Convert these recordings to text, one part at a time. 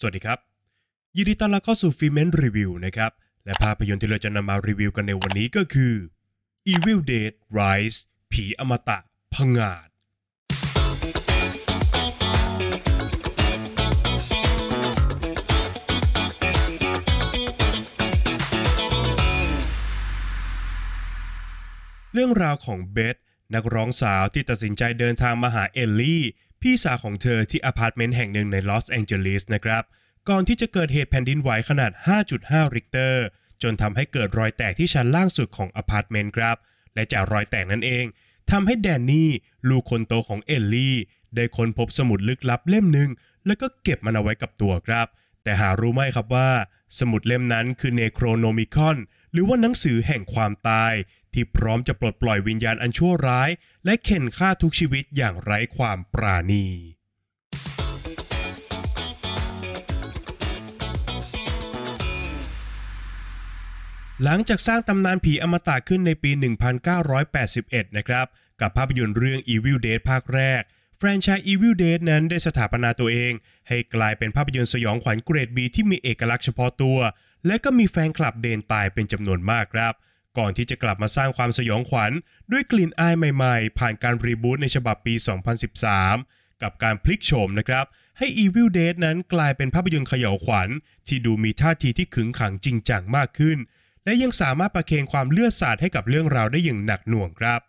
สวัสดีครับ ยินดีต้อนรับเข้าสู่ฟิเมนรีวิวนะครับ และภาพยนตร์ที่เราจะนำมารีวิวกันในวันนี้ก็คือ Evil Dead Rise ผีอมตะพงาดเรื่องราวของเบธนักร้องสาวที่ตัดสินใจเดินทางมาหาเอลลี่ พี่สาวของเธอที่อพาร์ตเมนต์แห่งหนึ่งในลอสแองเจลิสนะครับ ก่อนที่จะเกิดเหตุแผ่นดินไหวขนาด 5.5 ริกเตอร์ จนทำให้เกิดรอยแตกที่ชั้นล่างสุดของอพาร์ตเมนต์ครับ และจากรอยแตกนั้นเองทำให้แดนนี่ลูกคนโตของเอลลี่ ได้ค้นพบสมุดลึกลับเล่มหนึ่งแล้วก็เก็บมันเอาไว้กับตัวครับ แต่หารู้ไหมครับว่า สมุดเล่มนั้นคือเนโครโนมิคอนหรือว่าหนังสือแห่งความตาย ที่พร้อมจะปลดปล่อยวิญญาณอันชั่วร้าย และเข็นฆ่าทุกชีวิตอย่างไร้ความปราณีหลังจากสร้างตำนานผีอมตะขึ้นในปี 1981 นะครับ กับภาพยนตร์เรื่อง Evil Dead ภาคแรก แฟรนไชส์ Evil Dead นั้นได้สถาปนาตัวเอง ให้กลายเป็นภาพยนตร์สยองขวัญเกรด B ที่มีเอกลักษณ์เฉพาะตัว และก็มีแฟนคลับเดนตายเป็นจำนวนมากครับ ก่อนที่จะกลับมาสร้างความสยองขวัญ ด้วยกลิ่นอายใหม่ๆ ผ่านการรีบูตในฉบับปี 2013 กับการพลิกโฉมนะครับ ให้ Evil Dead นั้นกลายเป็นภาพยนตร์เขย่าวขวัญ ที่ดูมีท่าทีที่ขึงขังจริงจังมากขึ้น และยังสามารถประเคนความเลือดสาดให้กับเรื่องราวได้อย่างหนักหน่วงครับ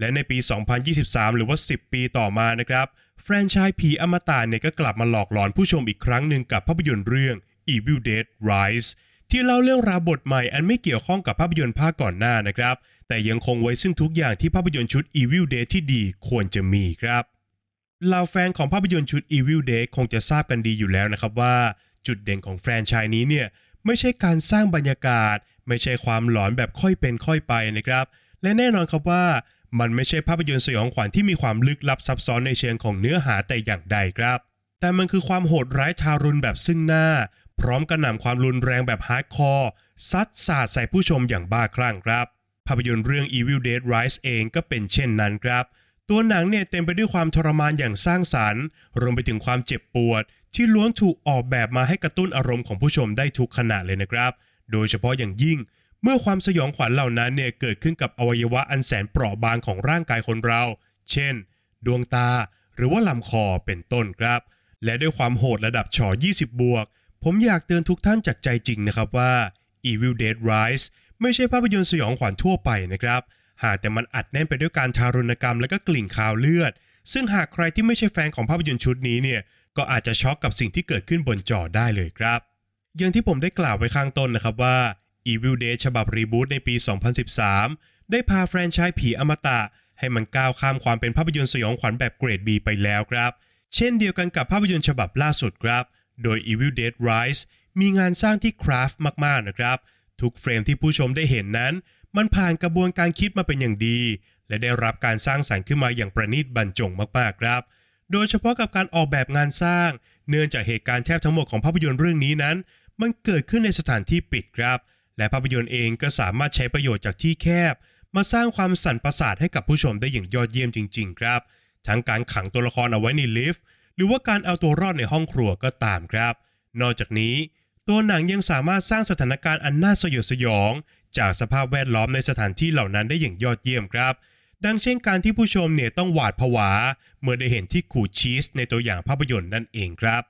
และในปี 2023 หรือว่า 10 ปีต่อมานะครับแฟรนไชส์ผีอมตะเนี่ยก็กลับมาหลอกหลอนผู้ชมอีกครั้งหนึ่งกับภาพยนตร์เรื่อง Evil Dead Rise ที่เล่าเรื่องราวบทใหม่อันไม่เกี่ยวข้องกับภาพยนตร์ภาคก่อนหน้านะครับ แต่ยังคงไว้ซึ่งทุกอย่างที่ภาพยนตร์ชุด Evil Dead ที่ดีควรจะมีครับเหล่าแฟนของภาพยนตร์ชุด Evil Dead คงจะทราบกันดีอยู่แล้วนะครับว่า จุดเด่นของแฟรนไชส์นี้เนี่ยไม่ใช่การสร้างบรรยากาศ ไม่ใช่ความหลอนแบบค่อยเป็นค่อยไปนะครับ และแน่นอนครับว่ามันไม่ใช่ภาพยนตร์สยองขวัญที่มีความลึกลับซับซ้อนในเชิงของเนื้อหาแต่อย่างใดครับ แต่มันคือความโหดร้ายทารุณแบบซึ่งหน้า พร้อมกระหน่ำความรุนแรงแบบ hardcore ซัดสาดใส่ผู้ชมอย่างบ้าคลั่งครับ ภาพยนตร์เรื่อง Evil Dead Rise เองก็เป็นเช่นนั้นครับ ตัวหนังเนี่ยเต็มไปด้วยความทรมานอย่างสร้างสรรค์ รวมไปถึงความเจ็บปวด ที่ล้วนถูกออกแบบมาให้กระตุ้นอารมณ์ของผู้ชมได้ทุกขณะเลยนะครับ โดยเฉพาะอย่างยิ่ง เมื่อความสยองขวัญเหล่านั้นเนี่ยเกิดขึ้นกับอวัยวะอันแสนเปราะบางของร่างกายคนเรา เช่น ดวงตา หรือว่าลำคอเป็นต้นครับ และด้วยความโหดระดับฉอ20 บวก ผมอยากเตือนทุกท่านจากใจจริงนะครับว่า Evil Dead Rise ไม่ใช่ภาพยนตร์สยองขวัญทั่วไปนะครับ หากแต่มันอัดแน่นไปด้วยการทารุณกรรมและก็กลิ่นคาวเลือด ซึ่งหากใครที่ไม่ใช่แฟนของภาพยนตร์ชุดนี้เนี่ย ก็อาจจะช็อกกับสิ่งที่เกิดขึ้นบนจอได้เลยครับ อย่างที่ผมได้กล่าวไว้ข้างต้นนะครับว่า Evil Dead ฉบับรีบูตในปี 2013 ได้พาแฟรนไชส์ผีอมตะ ให้มันก้าวข้ามความเป็นภาพยนตร์สยองขวัญแบบเกรด B ไปแล้วครับ เช่นเดียวกันกับภาพยนตร์ฉบับล่าสุดครับ โดย Evil Dead Rise มีงานสร้างที่คราฟต์มากๆนะครับ ทุกเฟรมที่ผู้ชมได้เห็นนั้น มันผ่านกระบวนการคิดมาเป็นอย่างดี และได้รับการสร้างสรรค์ขึ้นมาอย่างประณีตบรรจงมากๆครับ โดยเฉพาะกับการออกแบบงานสร้าง เนื่องจากเหตุการณ์แทบทั้งหมดของภาพยนตร์เรื่องนี้นั้น มันเกิดขึ้นในสถานที่ปิดครับ และภาพยนตร์เองก็สามารถใช้ประโยชน์จากที่แคบ มาสร้างความสั่นประสาทให้กับผู้ชมได้อย่างยอดเยี่ยมจริง ๆ ครับ ทั้งการขังตัวละครเอาไว้ในลิฟต์ หรือว่าการเอาตัวรอดในห้องครัวก็ตามครับ นอกจากนี้ ตัวหนังยังสามารถสร้างสถานการณ์อันน่าสยดสยอง จากสภาพแวดล้อมในสถานที่เหล่านั้นได้อย่างยอดเยี่ยมครับ ดังเช่นการที่ผู้ชมเนี่ยต้องหวาดผวา เมื่อได้เห็นที่ขูดชีสในตัวอย่างภาพยนตร์นั่นเองครับ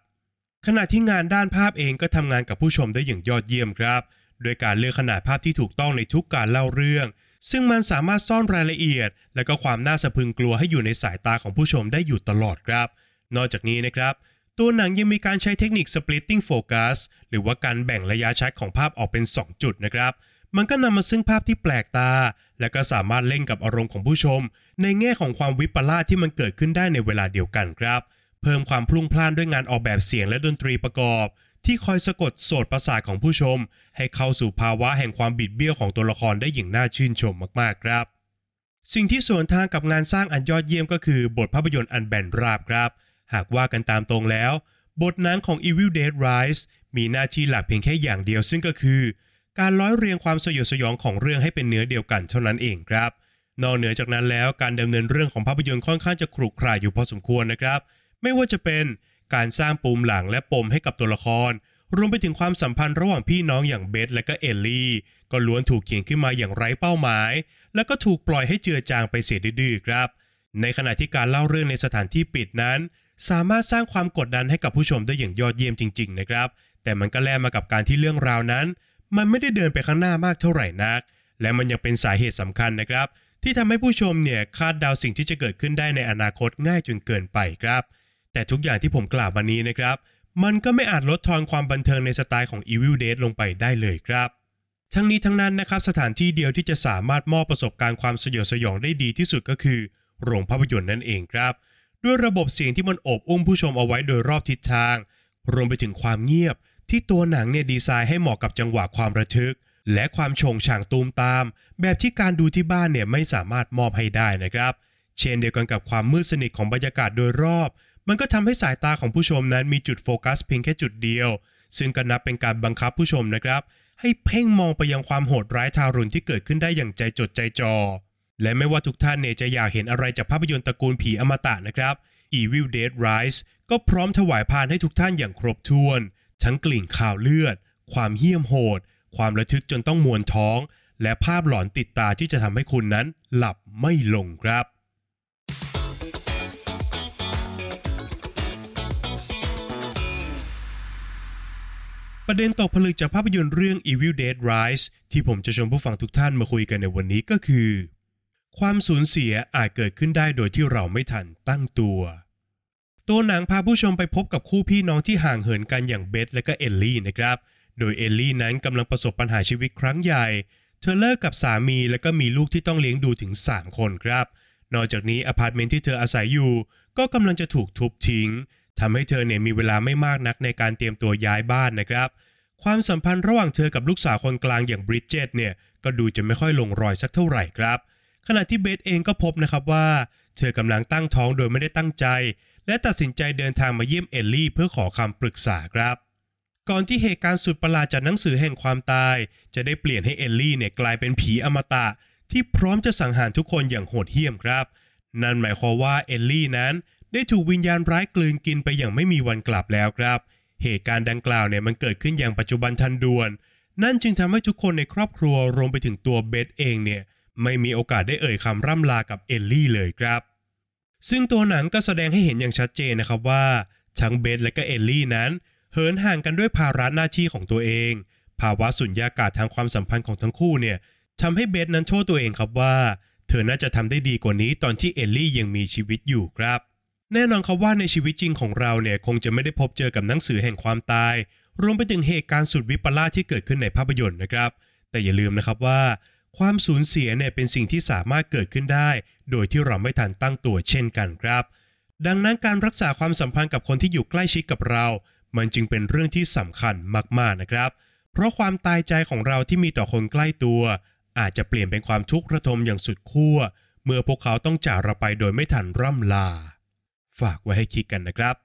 ขณะที่งานด้านภาพเองก็ทำงานกับผู้ชมได้อย่างยอดเยี่ยมครับโดยการเลือกขนาดภาพที่ถูกต้องในทุกการเล่าเรื่อง ซึ่งมันสามารถซ่อนรายละเอียด และก็ความน่าสะพึงกลัวให้อยู่ในสายตาของผู้ชมได้อยู่ตลอดครับ นอกจากนี้นะครับ ตัวหนังยังมีการใช้เทคนิค splitting focus หรือว่าการแบ่งระยะชัดของภาพออกเป็น 2 จุดนะครับ มันก็นำมาซึ่งภาพที่แปลกตา และก็สามารถเล่นกับอารมณ์ของผู้ชม ในแง่ของความวิปลาสที่มันเกิดขึ้นได้ในเวลาเดียวกันครับ เพิ่มความพลุ่งพล่านด้วยงานออกแบบเสียงและดนตรีประกอบ ที่คอยสะกดโสดประสาทของผู้ชม ให้เข้าสู่ภาวะแห่งความบิดเบี้ยวของตัวละครได้อย่างน่าชื่นชมมากๆครับสิ่งที่สวนทางกับงานสร้างอันยอดเยี่ยมก็คือบทภาพยนตร์อันแบนราบครับ หากว่ากันตามตรงแล้ว บทหนังของ Evil Dead Rise มีหน้าที่หลักเพียงแค่อย่างเดียวซึ่งก็คือ การร้อยเรียงความสยดสยองของเรื่องให้เป็นเนื้อเดียวกันเท่านั้นเองครับ นอกเหนือจากนั้นแล้วการดำเนินเรื่องของภาพยนตร์ค่อนข้างจะขรุขระอยู่พอสมควรนะครับ ไม่ว่าจะเป็นการสร้างปูมหลังและปมให้กับตัวละคร รวมไปถึงความสัมพันธ์ระหว่างพี่น้องอย่างเบธและก็เอลลี่ ก็ล้วนถูกเขียนขึ้นมาอย่างไร้เป้าหมาย แล้วก็ถูกปล่อยให้เจือจางไปเสียดื้อๆครับ ในขณะที่การเล่าเรื่องในสถานที่ปิดนั้น สามารถสร้างความกดดันให้กับผู้ชมได้อย่างยอดเยี่ยมจริง ๆ นะครับ แต่มันก็แลกมากับการที่เรื่องราวนั้น มันไม่ได้เดินไปข้างหน้ามากเท่าไหร่นัก และมันยังเป็นสาเหตุสำคัญนะครับ ที่ทำให้ผู้ชมเนี่ยคาดเดาสิ่งที่จะเกิดขึ้นได้ในอนาคตง่ายจนเกินไปครับ แต่ทุกอย่างที่ผมกล่าวมานี้นะครับ มันก็ไม่อาจลดทอนความบันเทิงในสไตล์ของ Evil Dead ลงไปได้เลยครับทั้งนี้ทั้งนั้นนะครับสถานที่เดียวที่จะสามารถมอบประสบการณ์ความสยดสยองได้ดีที่สุดก็คือ โรงภาพยนตร์นั่นเองครับ ด้วยระบบเสียงที่มันโอบอุ้มผู้ชมเอาไว้โดยรอบทิศทาง รวมไปถึงความเงียบ ที่ตัวหนังเนี่ยดีไซน์ให้เหมาะกับจังหวะความระทึก และความโฉงฉางตูมตาม แบบที่การดูที่บ้านเนี่ยไม่สามารถมอบให้ได้นะครับ เช่นเดียวกันกับความมืดสนิทของบรรยากาศโดยรอบ มันก็ทำให้สายตาของผู้ชมนั้นมีจุดโฟกัสเพียงแค่จุดเดียว ซึ่งก็นับเป็นการบังคับผู้ชมนะครับ ให้เพ่งมองไปยังความโหดร้ายทารุณที่เกิดขึ้นได้อย่างใจจดใจจอ และไม่ว่าทุกท่านเนี่ยจะอยากเห็นอะไรจากภาพยนตร์ตระกูลผีอมตะนะครับ Evil Dead Rise ก็พร้อมถวายพานให้ทุกท่านอย่างครบถ้วน ทั้งกลิ่นข่าวเลือด ความเหี้ยมโหด ความระทึกจนต้องมวนท้อง และภาพหลอนติดตาที่จะทำให้คุณนั้นหลับไม่ลงครับประเด็นตกผลึกจากภาพยนตร์เรื่อง Evil Dead Rise ที่ผมจะชวนผู้ฟังทุกท่านมาคุยกันในวันนี้ก็คือ ความสูญเสียอาจเกิดขึ้นได้โดยที่เราไม่ทันตั้งตัว ตัวหนังพาผู้ชมไปพบกับคู่พี่น้องที่ห่างเหินกันอย่างเบธและก็เอลลี่นะครับ โดยเอลลี่นั้นกำลังประสบปัญหาชีวิตครั้งใหญ่ เธอเลิกกับสามีและก็มีลูกที่ต้องเลี้ยงดูถึง 3 คนครับ นอกจากนี้อพาร์ตเมนต์ที่เธออาศัยอยู่ ก็กำลังจะถูกทุบทิ้งทำให้เธอเนี่ยมีเวลาไม่มากนักในการเตรียมตัวย้ายบ้านนะครับ ความสัมพันธ์ระหว่างเธอกับลูกสาวคนกลางอย่างบริดเจตเนี่ยก็ดูจะไม่ค่อยลงรอยสักเท่าไหร่ครับ ขณะที่เบธเองก็พบนะครับว่า เธอกำลังตั้งท้องโดยไม่ได้ตั้งใจ และตัดสินใจเดินทางมาเยี่ยมเอลลี่เพื่อขอคำปรึกษาครับ ก่อนที่เหตุการณ์สุดประหลาดจากหนังสือแห่งความตาย จะได้เปลี่ยนให้เอลลี่เนี่ยกลายเป็นผีอมตะ ที่พร้อมจะสังหารทุกคนอย่างโหดเหี้ยมครับ นั่นหมายความว่าเอลลี่นั้นได้ถูกวิญญาณร้ายกลืนกินไปอย่างไม่มีวันกลับแล้วครับ เหตุการณ์ดังกล่าวเนี่ยมันเกิดขึ้นอย่างปัจจุบันทันด่วน นั่นจึงทำให้ทุกคนในครอบครัวรวมไปถึงตัวเบธเองเนี่ย ไม่มีโอกาสได้เอ่ยคำร่ำลากับเอลลี่เลยครับ ซึ่งตัวหนังก็แสดงให้เห็นอย่างชัดเจนนะครับว่าทั้งเบธและก็เอลลี่นั้น เหินห่างกันด้วยภาระหน้าที่ของตัวเอง ภาวะสุญญากาศทางความสัมพันธ์ของทั้งคู่เนี่ยทำให้เบธนั้นโทษตัวเองครับว่า เธอน่าจะทำได้ดีกว่านี้ตอนที่เอลลี่ยังมีชีวิตอยู่ครับ แน่นอนครับว่าในชีวิตจริงของเราเนี่ยคงจะไม่ได้พบเจอกับหนังสือแห่งความตาย รวมไปถึงเหตุการณ์สุดวิปลาสที่เกิดขึ้นในภาพยนตร์นะครับ แต่อย่าลืมนะครับว่า ความสูญเสียเนี่ยเป็นสิ่งที่สามารถเกิดขึ้นได้ โดยที่เราไม่ทันตั้งตัวเช่นกันครับ ดังนั้นการรักษาความสัมพันธ์กับคนที่อยู่ใกล้ชิดกับเรา มันจึงเป็นเรื่องที่สำคัญมากๆนะครับ เพราะความตายใจของเราที่มีต่อคนใกล้ตัว อาจจะเปลี่ยนเป็นความทุกข์ระทมอย่างสุดขั้วเมื่อพวกเขาต้องจากเราไปโดยไม่ทันร่ำลา ฝากไว้ให้คิดกันนะครับ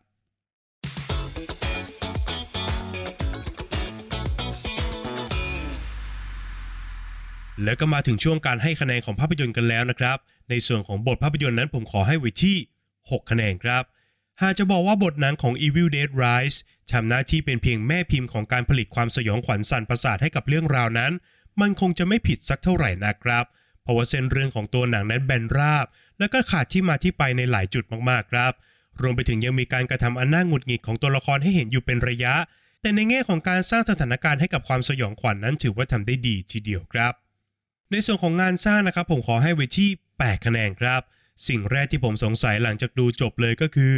แล้วก็มาถึงช่วงการให้คะแนนของภาพยนตร์กันแล้วนะครับ ในส่วนของบทภาพยนตร์นั้นผมขอให้ไว้ที่ 6 คะแนนครับ หากจะบอกว่าบทหนังของ Evil Dead Rise ทำหน้าที่เป็นเพียงแม่พิมพ์ของการผลิตความสยองขวัญสั่นประสาทให้กับเรื่องราวนั้น มันคงจะไม่ผิดสักเท่าไหร่นะครับ เพราะว่าเส้นเรื่องของตัวหนังนั้นแบนราบ และก็ขาดที่มาที่ไปในหลายจุดมากๆครับ รวมไปถึงยังมีการกระทำอันน่าหงุดหงิดของตัวละครให้เห็นอยู่เป็นระยะ แต่ในแง่ของการสร้างสถานการณ์ให้กับความสยองขวัญนนั้นถือว่าทำได้ดีทีเดียวครับ ในส่วนของงานสร้างนะครับ ผมขอให้ไว้ที่ 8 คะแนนครับ สิ่งแรกที่ผมสงสัยหลังจากดูจบเลยก็คือ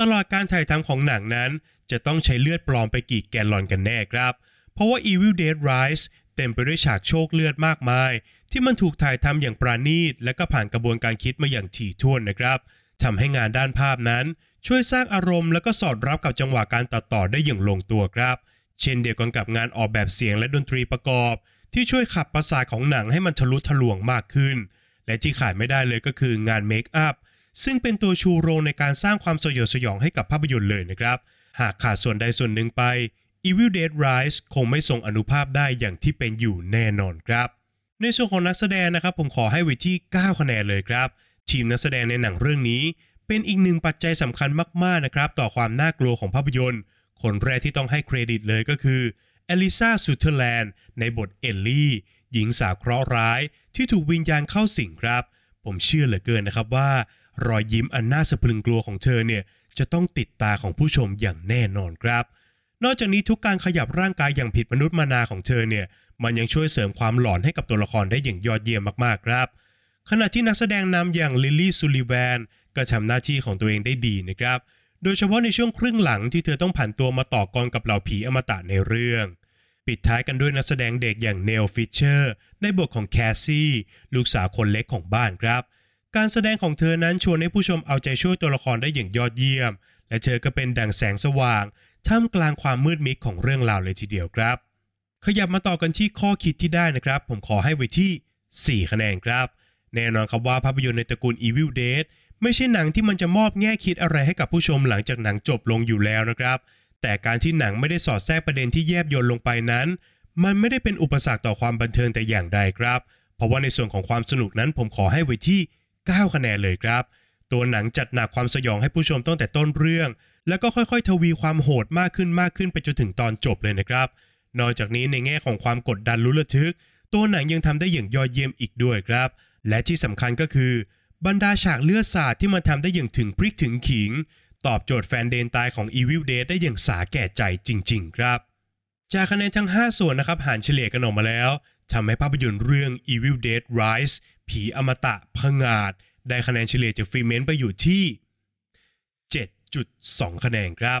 ตลอดการถ่ายทำของหนังนั้น จะต้องใช้เลือดปลอมไปกี่แกลลอนกันแน่ครับ เพราะว่า Evil Dead Rise เต็มไปด้วยฉากโชคเลือดมากมาย ที่มันถูกถ่ายทำอย่างปราณีต และก็ผ่านกระบวนการคิดมาอย่างถี่ถ้วนนะครับทำให้งานด้านภาพนั้น ช่วยสร้างอารมณ์และก็สอดรับกับจังหวะการตัดต่อได้อย่างลงตัวครับ เช่นเดียวกันกับงานออกแบบเสียงและดนตรีประกอบ ที่ช่วยขับประสาทของหนังให้มันทะลุทะลวงมากขึ้น และที่ขาดไม่ได้เลยก็คืองานเมคอัพซึ่งเป็นตัวชูโรงในการสร้างความสยดสยองให้กับภาพยนตร์เลยนะครับ หากขาดส่วนใดส่วนหนึ่งไป Evil Dead Rise คงไม่ทรงอานุภาพได้อย่างที่เป็นอยู่แน่นอนครับ ในส่วนของนักแสดงนะครับผมขอให้ไว้ที่ 9 คะแนนเลยครับ ทีมนักแสดงในหนังเรื่องนี้ เป็นอีกหนึ่งปัจจัยสำคัญมากๆนะครับ ต่อความน่ากลัวของภาพยนตร์ คนแรกที่ต้องให้เครดิตเลยก็คือ อลิซาซูเทอร์แลนด์ในบทเอลลี่ หญิงสาวเคราะห์ร้ายที่ถูกวิญญาณเข้าสิงครับ ผมเชื่อเหลือเกินนะครับว่า รอยยิ้มอันน่าสะพรึงกลัวของเธอเนี่ยจะต้องติดตาของผู้ชมอย่างแน่นอนครับ นอกจากนี้ทุกการขยับร่างกายอย่างผิดมนุษย์มานาของเธอเนี่ยมันยังช่วยเสริมความหลอนให้กับตัวละครได้อย่างยอดเยี่ยมมากๆครับ ขณะที่นักแสดงนำอย่างลิลลี่ซูลิแวนก็ทำหน้าที่ของตัวเองได้ดีนะครับ โดยเฉพาะในช่วงครึ่งหลังที่เธอต้องผันตัวมาต่อกรกับเหล่าผีอมตะในเรื่อง ปิดท้ายกันด้วยนักแสดงเด็กอย่างเนลฟิชเชอร์ในบทของแคสซี่ลูกสาวคนเล็กของบ้านครับ การแสดงของเธอนั้นชวนให้ผู้ชมเอาใจช่วยตัวละครได้อย่างยอดเยี่ยม และเธอก็เป็นดั่งแสงสว่างท่ามกลางความมืดมิดของเรื่องราวเลยทีเดียวครับ ขยับมาต่อกันที่ข้อคิดที่ได้นะครับ ผมขอให้ไว้ที่ 4 คะแนนครับ แน่นอนครับว่าภาพยนตร์ในตระกูล Evil Dead ไม่ใช่หนังที่มันจะมอบแง่คิดอะไรให้กับผู้ชมหลังจากหนังจบลงอยู่แล้วนะครับ แต่การที่หนังไม่ได้สอดแทรกประเด็นที่แยบยลลงไปนั้น มันไม่ได้เป็นอุปสรรคต่อความบันเทิงแต่อย่างใดครับ เพราะว่าในส่วนของความสนุกนั้นผมขอให้ไว้ที่ 9 คะแนนเลยครับ ตัวหนังจัดหนักความสยองให้ผู้ชมตั้งแต่ต้นเรื่อง แล้วก็ค่อยๆ ทวีความโหดมากขึ้นมากขึ้นไปจนถึงตอนจบเลยนะครับ นอกจากนี้ในแง่ของความกดดันลุ้นระทึก ตัวหนังยังทำได้อย่างยอดเยี่ยมอีกด้วยครับ และที่สำคัญก็คือบรรดาฉากเลือดสาดที่มันทำได้อย่างถึงพริกถึงขิง ตอบโจทย์แฟนเดนตายของ Evil Dead ได้อย่างสาแก่ใจจริง ๆ ครับ จากคะแนนทั้ง 5 ส่วนนะครับหารเฉลี่ยกันออกมาแล้วทำให้ภาพยนตร์เรื่อง Evil Dead Rise ผีอมตะพงาด ได้คะแนนเฉลี่ยจากฟรีเมนต์ไปอยู่ที่ 7.2 คะแนนครับ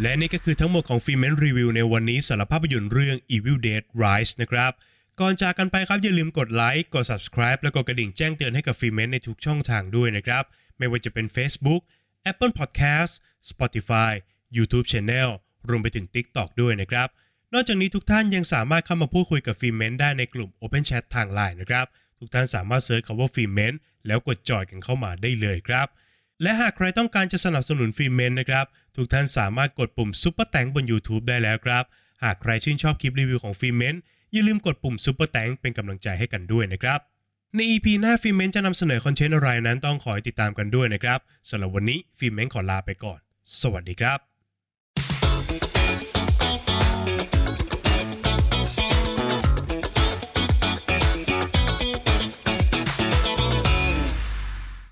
และนี่ก็คือทั้งหมดของฟิเมนรีวิวในวันนี้สำหรับภาพยนตร์เรื่อง Evil Dead Rise นะครับ ก่อนจากกันไปครับอย่าลืมกดไลค์กด subscribe แล้วก็กระดิ่งแจ้งเตือนให้กับ Filmment ในทุกช่องทางด้วยนะครับ ไม่ว่าจะเป็น Facebook Apple Podcast Spotify YouTube Channel รวมไปถึง TikTok ด้วยนะครับ นอกจากนี้ทุกท่านยังสามารถเข้ามาพูดคุยกับ Filmment ได้ในกลุ่ม Open Chat ทาง Line นะครับ ทุกท่านสามารถ search คำว่า Filmment แล้วกด join กันเข้ามาได้เลยครับ และหากใครต้องการจะสนับสนุน Filmment นะครับ ทุกท่านสามารถกดปุ่ม Super Thanks บน YouTube ได้แล้วครับ หากใครชื่นชอบคลิปรีวิวของ Filmment อย่าลืมกดปุ่ม Super Thanks เป็นกำลังใจให้กันด้วยนะครับ ใน EP หน้า Filmment จะนำเสนอ content อะไรนั้นต้องคอยติดตามกันด้วยนะครับสำหรับวันนี้ Filmment ขอลาไปก่อน สวัสดีครับ